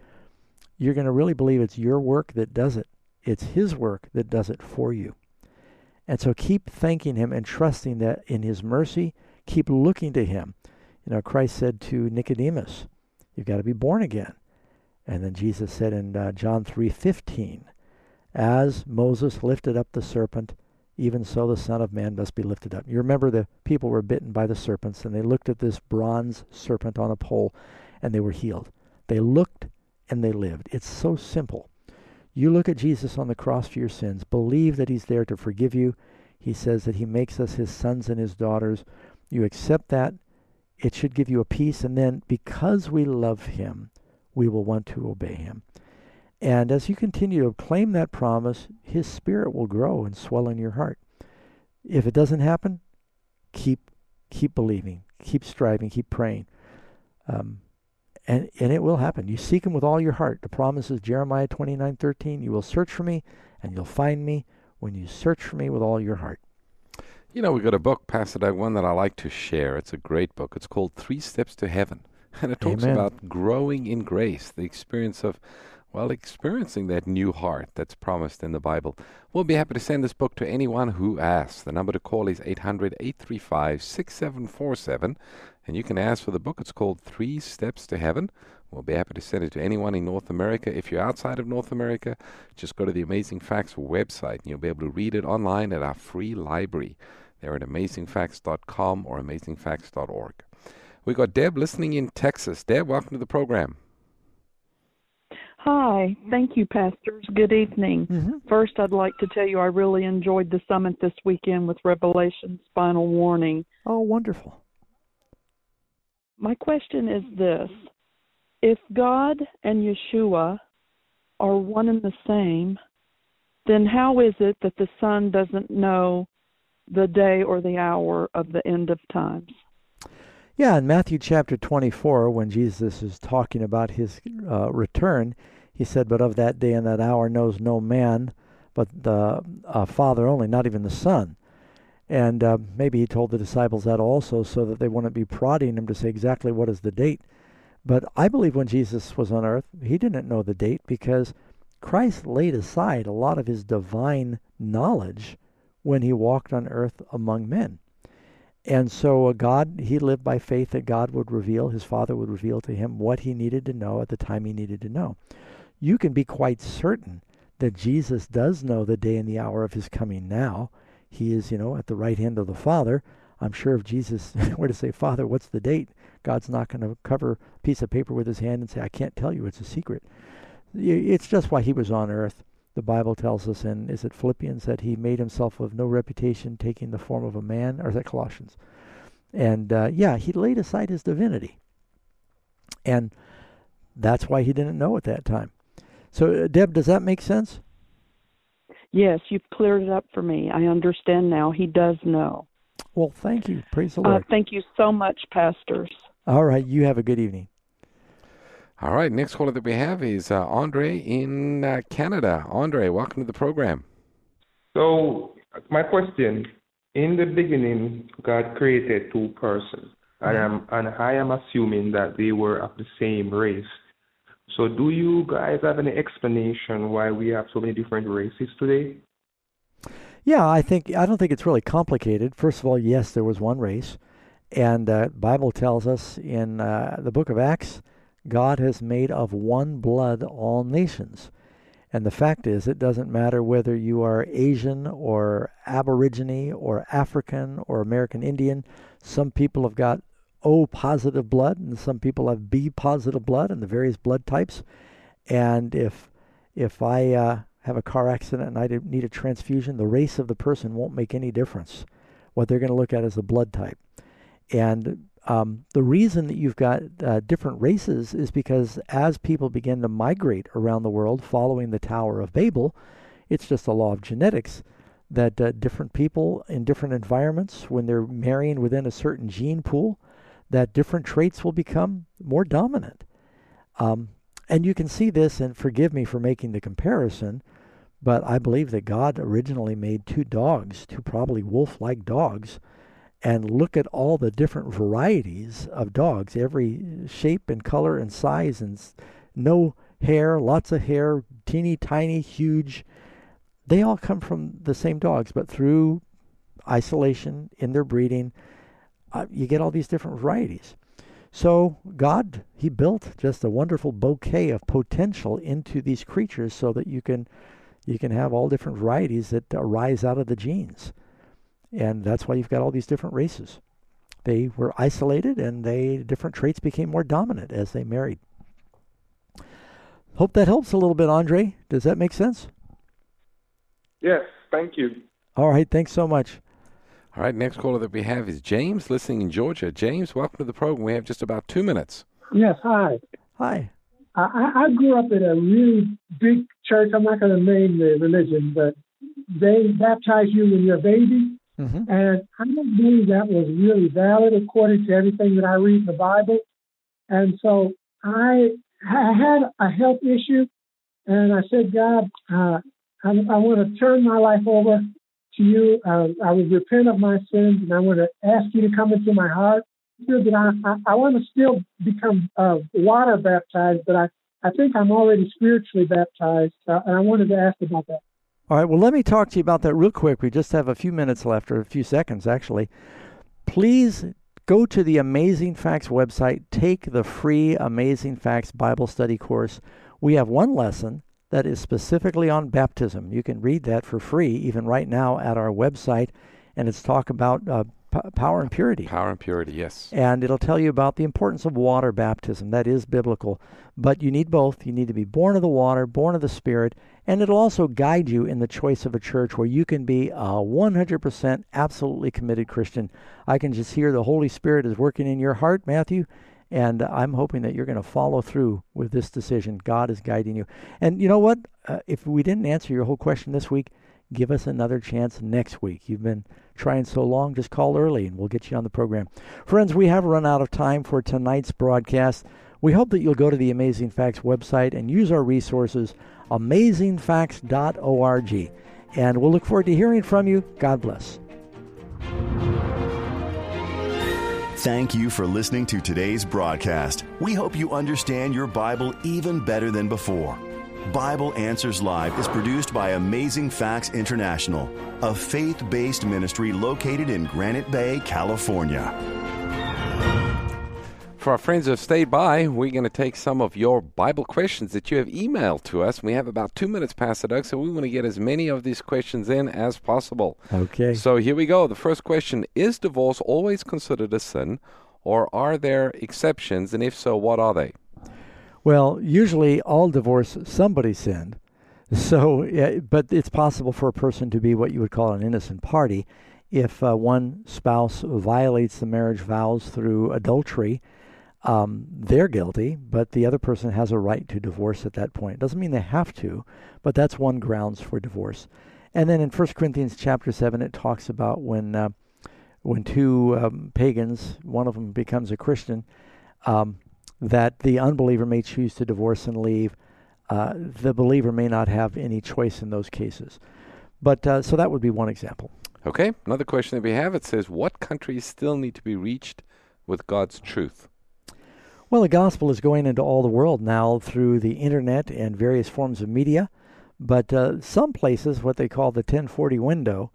you're going to really believe it's your work that does it. It's his work that does it for you. And so keep thanking Him and trusting that in His mercy, keep looking to Him. You know, Christ said to Nicodemus, You've got to be born again. And then Jesus said in uh, John 3:15, As Moses lifted up the serpent, even so the Son of Man must be lifted up. You remember the people were bitten by the serpents, and they looked at this bronze serpent on a pole, and they were healed. They looked and they lived. It's so simple. You look at Jesus on the cross for your sins, believe that He's there to forgive you. He says that He makes us His sons and His daughters. You accept that, it should give you a peace. And then, because we love Him, we will want to obey Him. And as you continue to claim that promise, His Spirit will grow and swell in your heart. If it doesn't happen, keep keep believing, keep striving, keep praying. Um, and and it will happen. You seek him with all your heart. The promise is Jeremiah 29:13, you will search for me and you'll find me when you search for me with all your heart. You know, we've got a book, Pastor Doug, one that I like to share. It's a great book. It's called Three Steps to Heaven. And it talks Amen. about growing in grace, the experience of, well, experiencing that new heart that's promised in the Bible. We'll be happy to send this book to anyone who asks. The number to call is 800 835 6747. And you can ask for the book. It's called Three Steps to Heaven. We'll be happy to send it to anyone in North America. If you're outside of North America, just go to the Amazing Facts website and you'll be able to read it online at our free library. They're at amazingfacts.com or amazingfacts.org. We got Deb listening in Texas. Deb, welcome to the program. Hi, thank you, pastors. Good evening. Mm-hmm. First, I'd like to tell you I really enjoyed the summit this weekend with Revelation's Final Warning. Oh, wonderful. My question is this If God and Yeshua are one and the same, then how is it that the Son doesn't know the day or the hour of the end of times? Yeah, in Matthew chapter 24, when Jesus is talking about his uh, return, he said, But of that day and that hour knows no man but the uh, Father only, not even the Son. And uh, maybe he told the disciples that also so that they wouldn't be prodding him to say exactly what is the date. But I believe when Jesus was on earth, he didn't know the date because Christ laid aside a lot of his divine knowledge when he walked on earth among men. And so uh, God, he lived by faith that God would reveal, his Father would reveal to him what he needed to know at the time he needed to know. You can be quite certain that Jesus does know the day and the hour of his coming now. He is, you know, at the right hand of the Father. I'm sure if Jesus were to say, Father, what's the date? God's not going to cover a piece of paper with his hand and say, I can't tell you, it's a secret. It's just why he was on earth the Bible tells us in is it Philippians that he made himself of no reputation, taking the form of a man, or is that Colossians? And uh, yeah, he laid aside his divinity, and that's why he didn't know at that time. So, uh, Deb, does that make sense? Yes, you've cleared it up for me. I understand now. He does know. Well, thank you. Praise the Uh, thank you so much, pastors. All right, you have a good evening. All right, next caller that we have is uh, Andre in uh, Canada. Andre, welcome to the program. So, my question: In the beginning, God created two persons, and I'm and I am assuming that they were of the same race. So, do you guys have any explanation why we have so many different races today? Yeah, I think I don't think it's really complicated. First of all, yes, there was one race, and uh, Bible tells us in uh, the book of Acts, God has made of one blood all nations. And the fact is, it doesn't matter whether you are Asian or Aborigine or African or American Indian. Some people have got O positive blood, and some people have B positive blood, and the various blood types. And if if I uh, have a car accident and I need a transfusion, the race of the person won't make any difference. What they're going to look at is the blood type. And um, the reason that you've got uh, different races is because as people begin to migrate around the world following the Tower of Babel, it's just a law of genetics that uh, different people in different environments, when they're marrying within a certain gene pool, that different traits will become more dominant. Um, and you can see this, and forgive me for making the comparison, but I believe that God originally made two dogs, two probably wolf like dogs, and look at all the different varieties of dogs, every shape and color and size, and no hair, lots of hair, teeny tiny, huge. They all come from the same dogs, but through isolation in their breeding, uh, you get all these different varieties. So God, He built just a wonderful bouquet of potential into these creatures, so that you can you can have all different varieties that arise out of the genes, and that's why you've got all these different races. They were isolated, and they different traits became more dominant as they married. Hope that helps a little bit, Andre. Does that make sense? Yes, thank you. All right, thanks so much. All right, next caller that we have is James, listening in Georgia. James, welcome to the program. We have just about two minutes. Yes, hi. Hi. I, I I grew up in a really big church. I'm not going to name the religion, but they baptize you when you're a baby. And I don't believe that was really valid according to everything that I read in the Bible. And so I, I had a health issue, and I said, God, uh, I, I want to turn my life over to you. Uh, I would repent of my sins, and I want to ask you to come into my heart. That I, I, I want to still become uh, water baptized, but I, I think I'm already spiritually baptized, uh, and I wanted to ask about that. All right, well, let me talk to you about that real quick. We just have a few minutes left, or a few seconds actually. Please go to the Amazing Facts website, take the free Amazing Facts Bible study course. We have one lesson that is specifically on baptism. You can read that for free, even right now at our website, and it's talk about uh, p- power and purity. Power and purity, yes. And it'll tell you about the importance of water baptism. That is biblical. But you need both. You need to be born of the water, born of the Spirit, and it'll also guide you in the choice of a church where you can be a 100% absolutely committed Christian. I can just hear the Holy Spirit is working in your heart, Matthew, and I'm hoping that you're going to follow through with this decision. God is guiding you. And you know what? Uh, if we didn't answer your whole question this week, give us another chance next week. You've been trying so long, just call early and we'll get you on the program. Friends, we have run out of time for tonight's broadcast. We hope that you'll go to the Amazing Facts website and use our resources, amazingfacts.org. And we'll look forward to hearing from you. God bless. Thank you for listening to today's broadcast. We hope you understand your Bible even better than before. Bible Answers Live is produced by Amazing Facts International, a faith based ministry located in Granite Bay, California. For our friends who have stayed by, we're going to take some of your Bible questions that you have emailed to us. We have about two minutes, Pastor Doug, so we want to get as many of these questions in as possible. Okay. So here we go. The first question Is divorce always considered a sin, or are there exceptions? And if so, what are they? Well, usually all divorce, somebody sinned. So, yeah, but it's possible for a person to be what you would call an innocent party if uh, one spouse violates the marriage vows through adultery um, they're guilty, but the other person has a right to divorce at that point. It Doesn't mean they have to, but that's one grounds for divorce. And then in 1 Corinthians chapter 7, it talks about when uh, when two um, pagans, one of them becomes a Christian, um, that the unbeliever may choose to divorce and leave. Uh, the believer may not have any choice in those cases. But uh, so that would be one example. Okay, another question that we have it says, What countries still need to be reached with God's truth? Well, the gospel is going into all the world now through the internet and various forms of media, but uh, some places, what they call the 1040 window,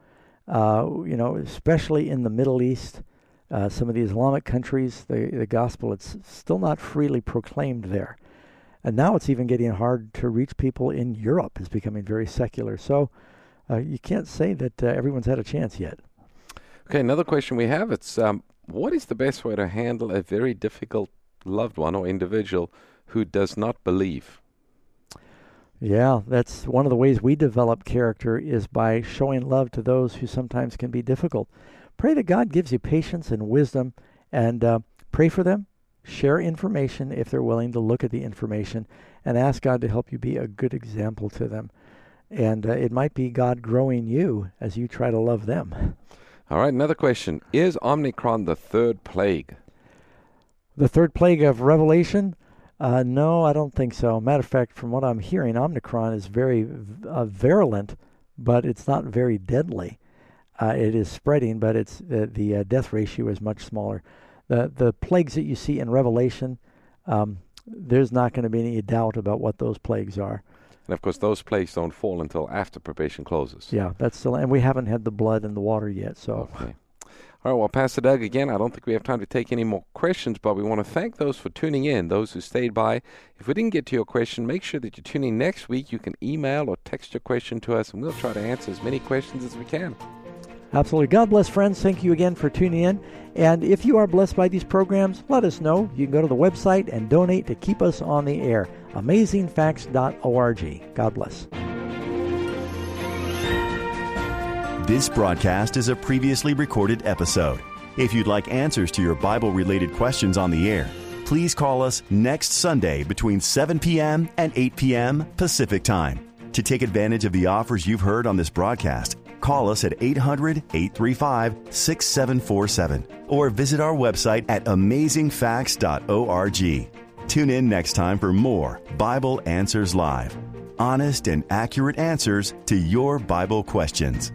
uh, you know, especially in the Middle East, uh, some of the Islamic countries, the, the gospel it's still not freely proclaimed there. And now it's even getting hard to reach people in Europe. is becoming very secular. So uh, you can't say that uh, everyone's had a chance yet. Okay, another question we have it's um, what is the best way to handle a very difficult loved one or individual who does not believe. Yeah, that's one of the ways we develop character is by showing love to those who sometimes can be difficult. Pray that God gives you patience and wisdom and uh, pray for them. Share information if they're willing to look at the information and ask God to help you be a good example to them. And uh, it might be God growing you as you try to love them. All right, another question. Is Omicron the third plague? The third plague of Revelation? Uh, no, I don't think so. Matter of fact, from what I'm hearing, Omicron is very uh, virulent, but it's not very deadly. Uh, it is spreading, but it's uh, the uh, death ratio is much smaller. The the plagues that you see in Revelation, um, there's not going to be any doubt about what those plagues are. And of course, those plagues don't fall until after probation closes. Yeah, that's still, and we haven't had the blood and the water yet. So. Okay. All right, well, Pastor Doug, again, I don't think we have time to take any more questions, but we want to thank those for tuning in, those who stayed by. If we didn't get to your question, make sure that you tune in next week. You can email or text your question to us, and we'll try to answer as many questions as we can. Absolutely. God bless, friends. Thank you again for tuning in. And if you are blessed by these programs, let us know. You can go to the website and donate to keep us on the air. AmazingFacts.org. God bless. This broadcast is a previously recorded episode. If you'd like answers to your Bible related questions on the air, please call us next Sunday between 7 p.m. and 8 p.m. Pacific Time. To take advantage of the offers you've heard on this broadcast, call us at 800 835 6747 or visit our website at amazingfacts.org. Tune in next time for more Bible Answers Live honest and accurate answers to your Bible questions.